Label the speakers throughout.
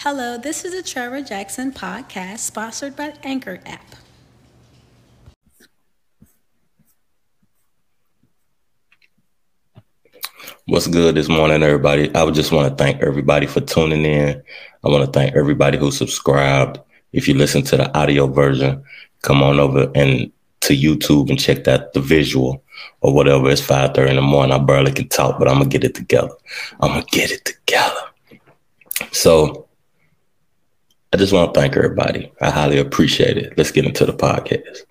Speaker 1: Hello, this is the Trevor Jackson podcast sponsored by Anchor app.
Speaker 2: What's good this morning, everybody? I would just want to thank everybody for tuning in. I want to thank everybody who subscribed. If you listen to the audio version, come on over and to YouTube and check that the visual or whatever. It's 5:30 in the morning. I barely can talk, but I'm gonna get it together. I'm gonna get it together. So I just want to thank everybody. I highly appreciate it. Let's get into the podcast.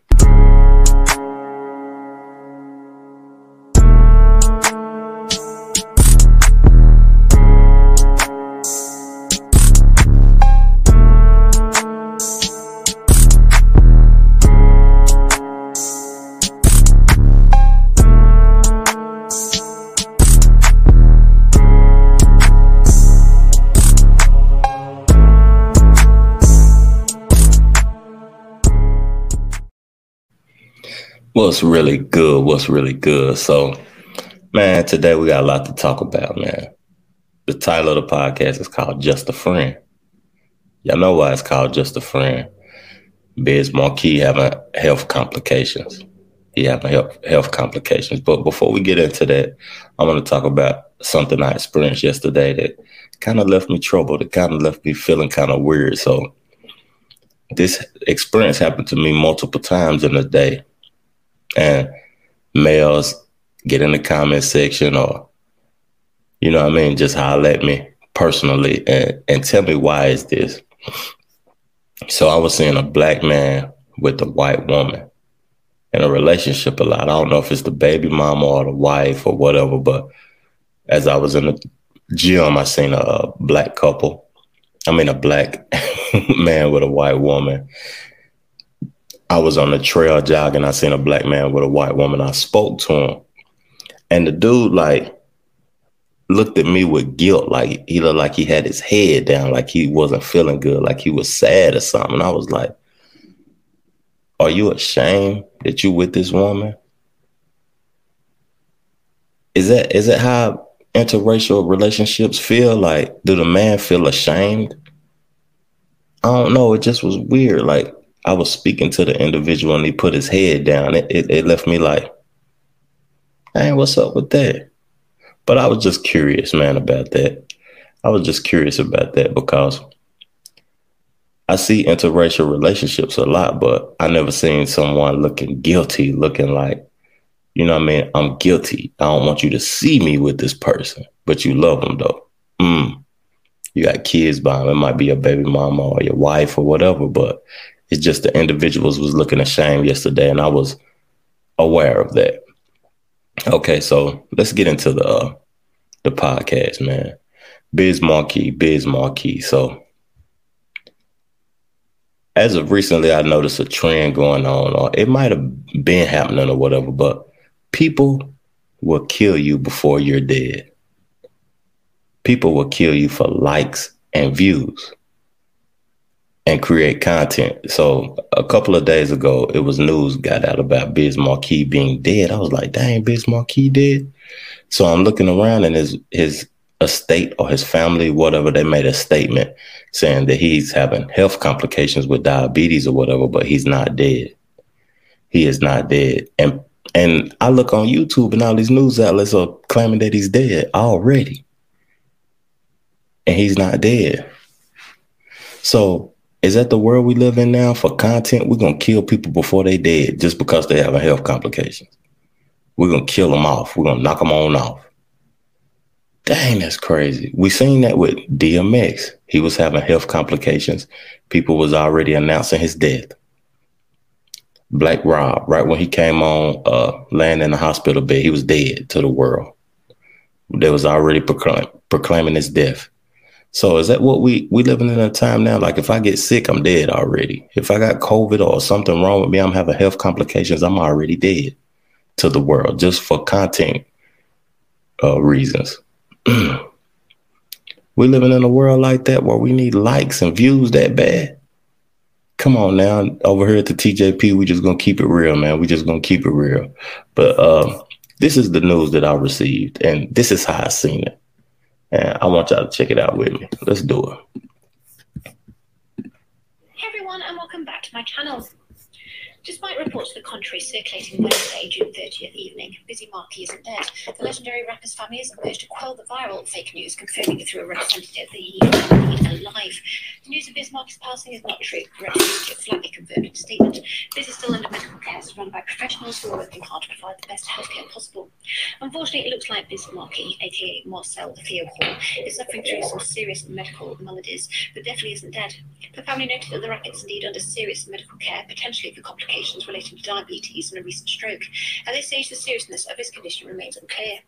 Speaker 2: What's really good? What's really good? So, man, today we got a lot to talk about, man. The title of the podcast is called Just a Friend. Y'all know why it's called Just a Friend. Biz Markie having health complications. He having health, health complications. But before we get into that, I want to talk about something I experienced yesterday that kind of left me troubled. It kind of left me feeling kind of weird. So, this experience happened to me multiple times in a day and males get in the comment section or you know what I mean, just holler at me personally and, and tell me why is this. So I was seeing a black man with a white woman in a relationship a lot. I don't know if it's the baby mama or the wife or whatever, but as I was in the gym, I seen a black couple. I mean, a black man with a white woman. I was on the trail jogging. I seen a black man with a white woman. I spoke to him. And the dude, like, looked at me with guilt. Like, he looked like he had his head down, like he wasn't feeling good, like he was sad or something. I was like, Are you ashamed that you with this woman? Is that is that how interracial relationships feel? Like, do the man feel ashamed? I don't know. It just was weird. Like, I was speaking to the individual and he put his head down. It, it, it left me like, hey, what's up with that? But I was just curious, man, about that. I was just curious about that because I see interracial relationships a lot, but I never seen someone looking guilty, looking like, you know what I mean? I'm guilty. I don't want you to see me with this person, but you love them though. Mm. You got kids by them. It might be your baby mama or your wife or whatever, but it's just the individuals was looking ashamed yesterday, and I was aware of that. Okay, so let's get into the uh, the podcast, man. Biz Markie, Biz Markie. So as of recently, I noticed a trend going on, or it might have been happening or whatever, but people will kill you before you're dead. People will kill you for likes and views and create content. So a couple of days ago, it was news got out about Biz Markie being dead. I was like, dang, Biz Markie dead. So I'm looking around and his his estate or his family, whatever, they made a statement saying that he's having health complications with diabetes or whatever, but he's not dead. He is not dead. And and I look on YouTube and all these news outlets are claiming that he's dead already. And he's not dead. So is that the world we live in now? For content, we're gonna kill people before they dead just because they have a health complications. We're gonna kill them off. We're gonna knock them on off. Dang, that's crazy. We seen that with DMX. He was having health complications. People was already announcing his death. Black Rob, right when he came on, uh, laying in the hospital bed, he was dead to the world. They was already proclaim, proclaiming his death. So is that what we we living in a time now? Like if I get sick, I'm dead already. If I got COVID or something wrong with me, I'm having health complications, I'm already dead to the world just for content uh, reasons. we living in a world like that where we need likes and views that bad. Come on now, over here at the TJP, we just gonna keep it real, man. We just gonna keep it real. But uh, this is the news that I received, and this is how I seen it. And I want y'all to check it out with me. Let's do it.
Speaker 3: Hey everyone, and welcome back to my channel. Despite reports to the contrary circulating Wednesday, June 30th evening, Biz Markie isn't dead. The legendary rapper's family has urged to quell the viral fake news, confirming it through a representative that he is alive. The news of Biz Markie's passing is not true. The representative flatly confirmed in statement. Biz is still under medical care, surrounded by professionals who are working hard to provide the best healthcare possible. Unfortunately, it looks like Biz Markie, aka Marcel Theo Hall, is suffering through some serious medical maladies, but definitely isn't dead. The family noted that the rapper is indeed under serious medical care, potentially for complications complications relating to diabetes and a recent stroke. At this stage, the seriousness of his condition remains unclear.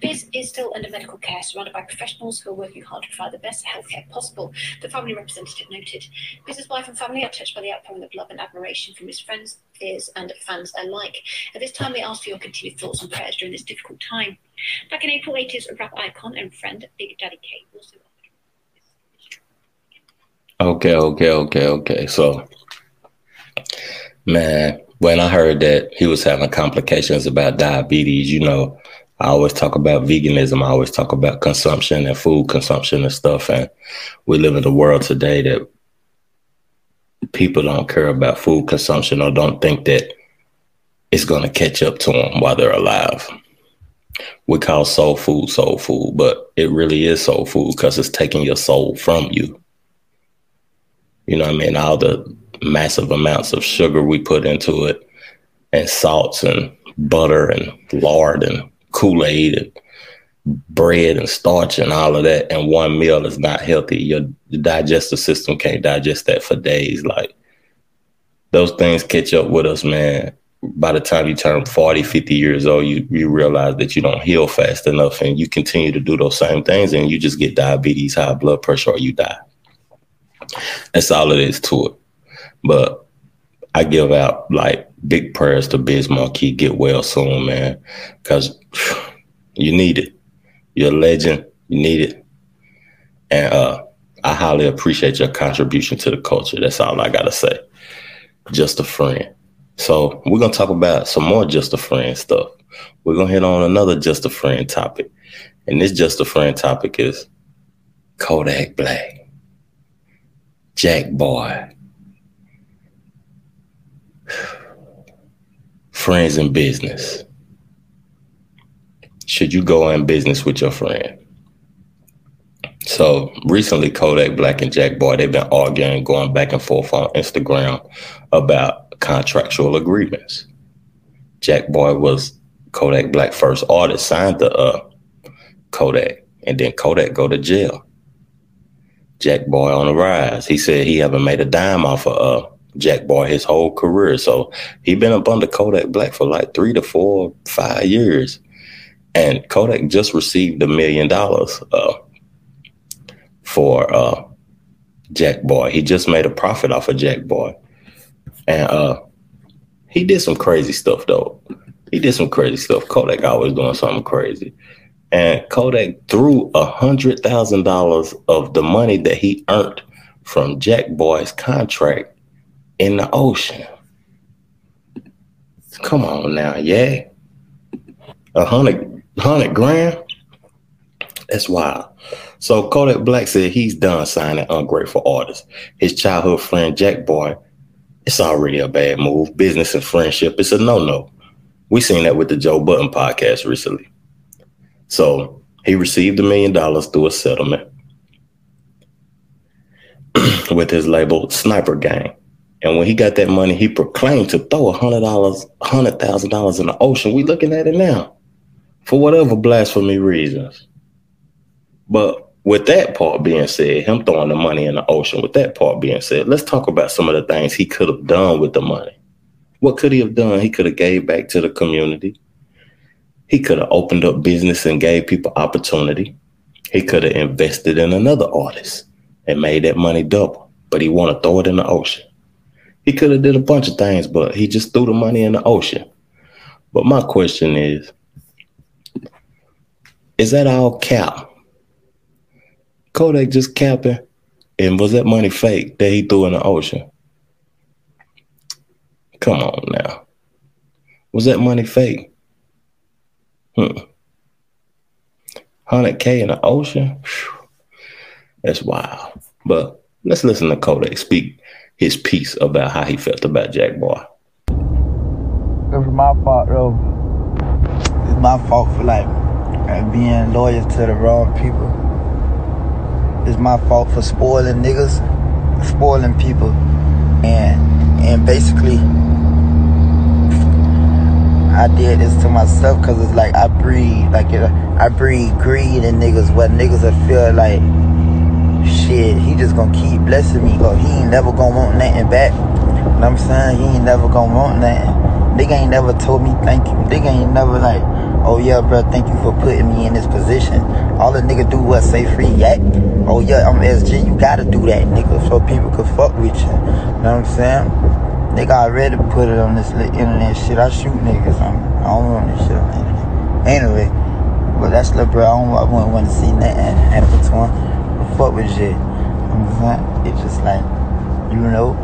Speaker 3: Biz is still under medical care, surrounded by professionals who are working hard to provide the best healthcare possible, the family representative noted. Biz's wife and family are touched by the outpouring of love and admiration from his friends, peers, and fans alike. At this time, we ask for your continued thoughts and prayers during this difficult time. Back in April, 80s rap icon and friend Big Daddy Kane also
Speaker 2: Okay, okay, okay, okay. So Man, when I heard that he was having complications about diabetes, you know, I always talk about veganism. I always talk about consumption and food consumption and stuff. And we live in a world today that people don't care about food consumption or don't think that it's going to catch up to them while they're alive. We call soul food soul food, but it really is soul food because it's taking your soul from you. You know what I mean? All the massive amounts of sugar we put into it, and salts and butter and lard and Kool Aid and bread and starch and all of that. And one meal is not healthy. Your, digestive system can't digest that for days. Like those things catch up with us, man. By the time you turn 40, 50 years old, you, you realize that you don't heal fast enough and you continue to do those same things and you just get diabetes, high blood pressure, or you die. That's all it is to it. But I give out like big prayers to Biz Markie. Get well soon, man, because you need it. You're a legend. You need it. And uh, I highly appreciate your contribution to the culture. That's all I got to say. Just a friend. So we're going to talk about some more Just a Friend stuff. We're going to hit on another Just a Friend topic. And this Just a Friend topic is Kodak Black, Jack Boy, friends in business. Should you go in business with your friend? So recently, Kodak Black and Jack Boy, they've been arguing, going back and forth on Instagram about contractual agreements. Jack Boy was Kodak Black first artist signed to uh, Kodak, and then Kodak go to jail. Jack Boy on the rise. He said he haven't made a dime off of uh, Jack Boy his whole career. So he been up under Kodak Black for like three to four, five years. And Kodak just received a million dollars uh, for uh, Jack Boy. He just made a profit off of Jack Boy. And uh, he did some crazy stuff though. He did some crazy stuff. Kodak always doing something crazy. And Kodak threw a hundred thousand dollars of the money that he earned from Jack Boy's contract in the ocean. Come on now, yeah. A hundred hundred grand? That's wild. So Kodak Black said he's done signing ungrateful artists. His childhood friend Jack Boy, it's already a bad move. Business and friendship, it's a no-no. We seen that with the Joe Budden podcast recently. So he received a million dollars through a settlement with his label Sniper Gang. And when he got that money, he proclaimed to throw a hundred dollars, hundred thousand dollars in the ocean. We looking at it now, for whatever blasphemy reasons. But with that part being said, him throwing the money in the ocean. With that part being said, let's talk about some of the things he could have done with the money. What could he have done? He could have gave back to the community. He could have opened up business and gave people opportunity. He could have invested in another artist and made that money double. But he want to throw it in the ocean. He could have did a bunch of things, but he just threw the money in the ocean. But my question is, is that all cap? Kodak just capping? And was that money fake that he threw in the ocean? Come on now. Was that money fake? Hmm. 100K in the ocean? Whew. That's wild. But Let's listen to Kodak speak his piece about how he felt about Jack Boy.
Speaker 4: It was my fault though. It's my fault for like being loyal to the wrong people. It's my fault for spoiling niggas, spoiling people, and and basically I did this to myself because it's like I breed like it, I breed greed in niggas where niggas will feel like shit he just gonna keep blessing me or he ain't never gonna want nothing back. You know what I'm saying? He ain't never gonna want nothing. Nigga ain't never told me thank you. Nigga ain't never like, oh yeah, bro, thank you for putting me in this position. All the nigga do was say free yak. Oh yeah, I'm SG, you gotta do that, nigga, so people can fuck with you. You know what I'm saying? Nigga already put it on this internet shit. I shoot niggas. I'm, I don't want this shit on the internet. Anyway, but that's little bro. I don't I wouldn't want to see nothing happen to him. Fuck with shit. I'm saying? It's just like, you know,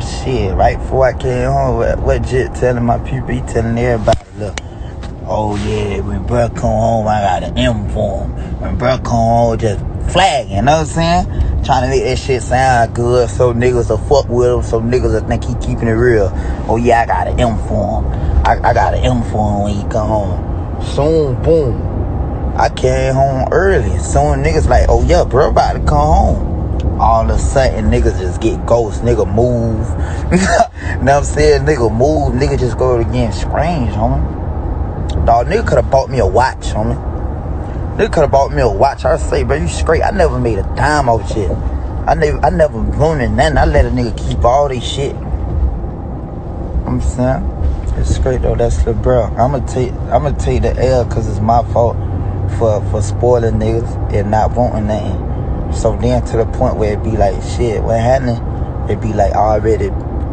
Speaker 4: shit. Right before I came home, what, Jit telling my people, he telling everybody, look, oh yeah, when bro come home, I got an M for him. When bro come home, just flag, you know what I'm saying? Trying to make that shit sound good so niggas will fuck with him, so niggas will think he keeping it real. Oh yeah, I got an M for him. I, I got an M for him when he come home. Soon, boom. I came home early. Soon niggas like, oh yeah, bro about to come home. All of a sudden, niggas just get ghost. Nigga move. know I'm saying? Nigga move. Nigga just go again strange, homie. Dog, nigga could have bought me a watch, homie. They could have bought me a watch. I say, bro, you straight. I never made a dime off shit. I never, I never ruined nothing. I let a nigga keep all this shit. I'm saying, it's straight though. That's the bro. I'ma take, I'ma take the L because it's my fault for for spoiling niggas and not wanting nothing. So then to the point where it be like, shit, what happened? It be like already,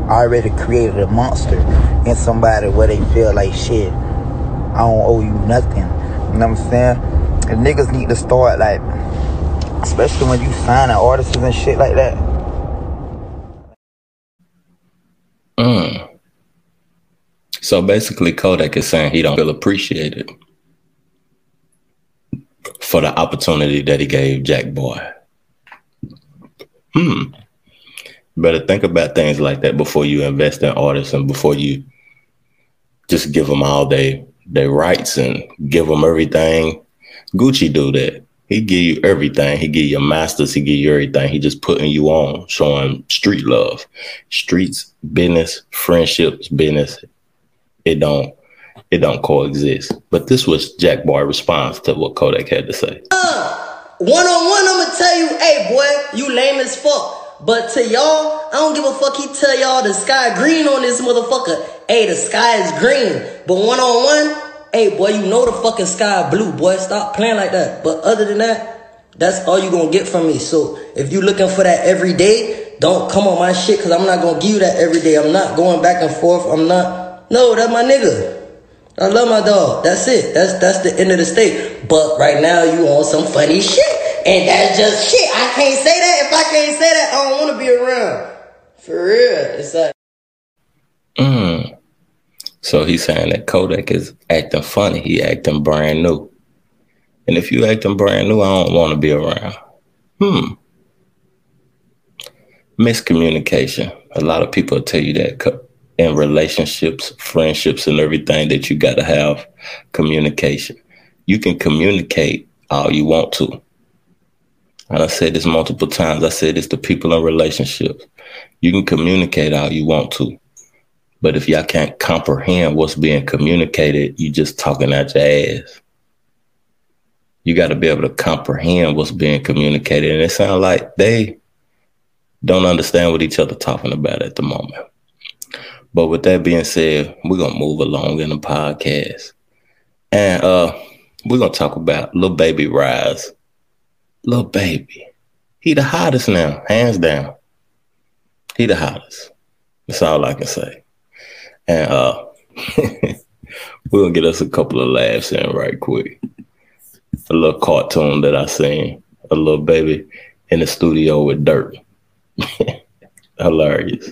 Speaker 4: already created a monster in somebody where they feel like shit. I don't owe you nothing. You know what I'm saying? And niggas need to start like, especially when you sign artists and shit like that.
Speaker 2: Mm. So basically, Kodak is saying he don't feel appreciated for the opportunity that he gave Jack Boy. Hmm. Better think about things like that before you invest in artists and before you just give them all their their rights and give them everything Gucci do that. He give you everything. He give you masters. He give you everything. He just putting you on, showing street love, streets, business, friendships, business. It don't, it don't coexist. But this was Jack Boy response to what Kodak had to say.
Speaker 5: Uh, one on one, I'ma tell you, hey boy, you lame as fuck. But to y'all, I don't give a fuck. He tell y'all the sky green on this motherfucker. Hey, the sky is green. But one on one, Hey, boy, you know the fucking sky blue, boy. Stop playing like that. But other than that, that's all you gonna get from me. So if you looking for that every day, don't come on my shit, cause I'm not gonna give you that every day. I'm not going back and forth. I'm not. No, that's my nigga. I love my dog. That's it. That's that's the end of the state. But right now you on some funny shit. And that's just shit. I can't say that. If I can't say that, I don't wanna be around. For real. It's like
Speaker 2: Mm. So he's saying that Kodak is acting funny. He acting brand new. And if you acting brand new, I don't want to be around. Hmm. Miscommunication. A lot of people tell you that in relationships, friendships, and everything that you got to have communication. You can communicate all you want to. And I said this multiple times. I said this to people in relationships. You can communicate all you want to. But if y'all can't comprehend what's being communicated, you just talking out your ass. You got to be able to comprehend what's being communicated. And it sounds like they don't understand what each other talking about at the moment. But with that being said, we're gonna move along in the podcast. And uh we're gonna talk about Lil Baby Rise. Lil Baby. He the hottest now, hands down. He the hottest. That's all I can say. And uh, we're gonna get us a couple of laughs in right quick. A little cartoon that I seen, a little baby in the studio with dirt. Hilarious.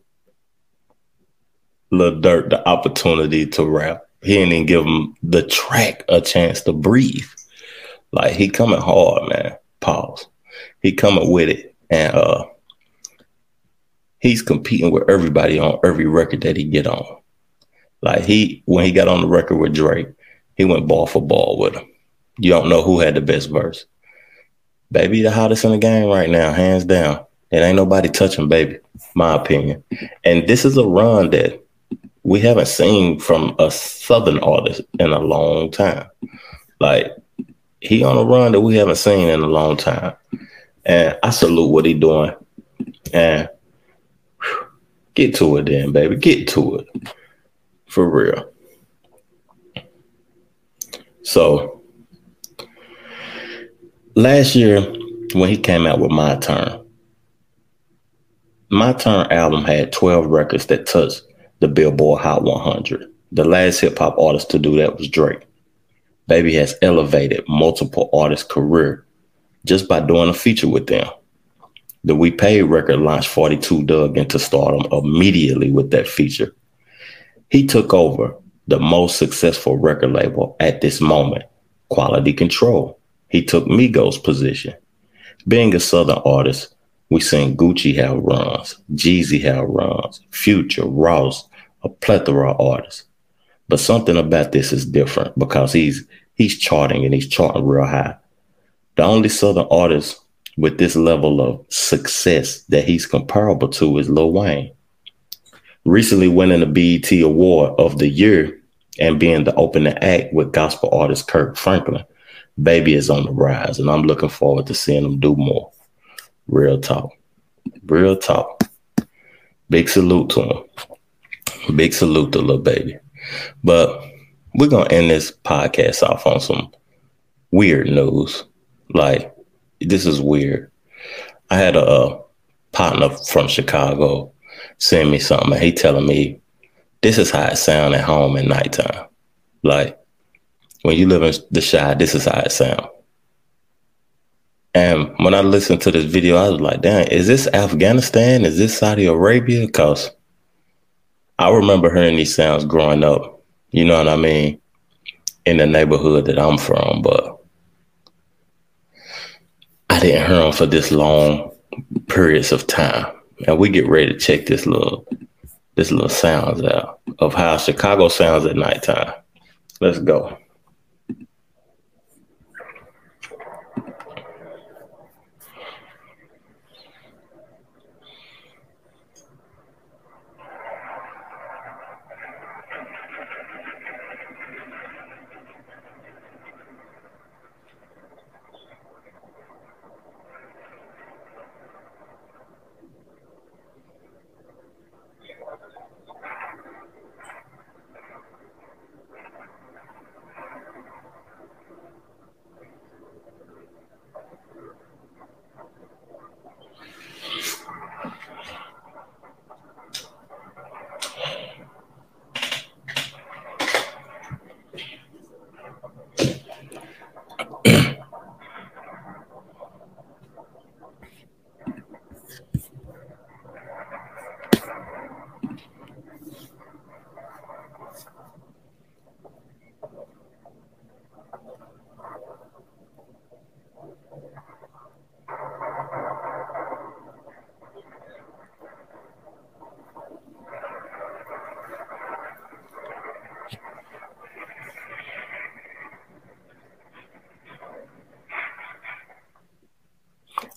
Speaker 2: Lil Dirt the opportunity to rap. He didn't even give him the track a chance to breathe. Like he coming hard, man. Pause. He coming with it. And uh he's competing with everybody on every record that he get on. Like he when he got on the record with Drake, he went ball for ball with him. You don't know who had the best verse. Baby, the hottest in the game right now, hands down. It ain't nobody touching baby, my opinion. And this is a run that we haven't seen from a southern artist in a long time. Like he on a run that we haven't seen in a long time. And I salute what he doing. And get to it then, baby. Get to it. For real. So last year when he came out with My Turn, My Turn album had 12 records that touched the Billboard Hot 100. The last hip hop artist to do that was Drake. Baby has elevated multiple artists' career just by doing a feature with them. The We Paid record launched 42 Dugg into stardom immediately with that feature. He took over the most successful record label at this moment, Quality Control. He took Migos' position. Being a Southern artist, we seen Gucci have runs, Jeezy have runs, Future, Ross, a plethora of artists. But something about this is different because he's he's charting and he's charting real high. The only Southern artist with this level of success that he's comparable to is Lil Wayne. Recently winning the BET Award of the Year and being the opening act with gospel artist Kirk Franklin. Baby is on the rise, and I'm looking forward to seeing him do more. Real talk. Real talk. Big salute to him. Big salute to little baby. But we're gonna end this podcast off on some weird news. Like this is weird. I had a, a partner from Chicago send me something, he telling me this is how it sound at home at nighttime. Like when you live in the shy, this is how it sound. And when I listened to this video, I was like, damn, is this Afghanistan? Is this Saudi Arabia? Because I remember hearing these sounds growing up, you know what I mean, in the neighborhood that I'm from, but I didn't hear them for this long periods of time. And we get ready to check this little this little sounds out of how Chicago sounds at nighttime. Let's go.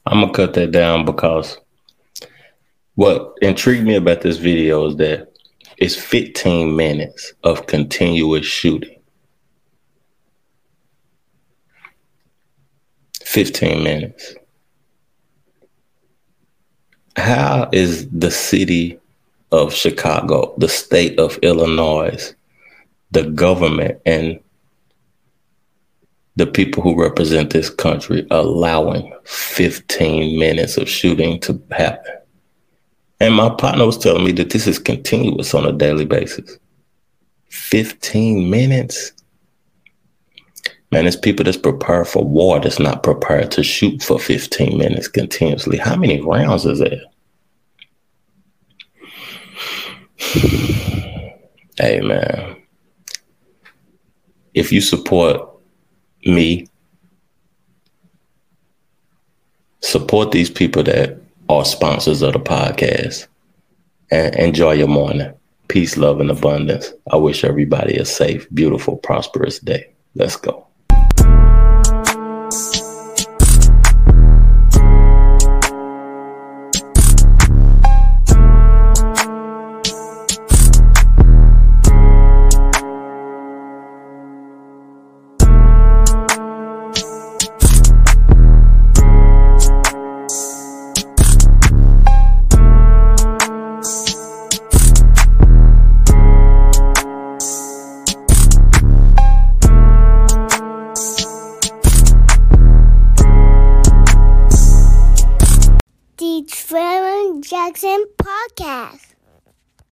Speaker 2: I'm gonna cut that down because what intrigued me about this video is that it's 15 minutes of continuous shooting. 15 minutes. How is the city of Chicago, the state of Illinois, the government, and the people who represent this country allowing 15 minutes of shooting to happen? And my partner was telling me that this is continuous on a daily basis. 15 minutes? Man, it's people that's prepared for war that's not prepared to shoot for 15 minutes continuously. How many rounds is there? hey, man. If you support me, support these people that are sponsors of the podcast. And enjoy your morning. Peace, love, and abundance. I wish everybody a safe, beautiful, prosperous day. Let's go.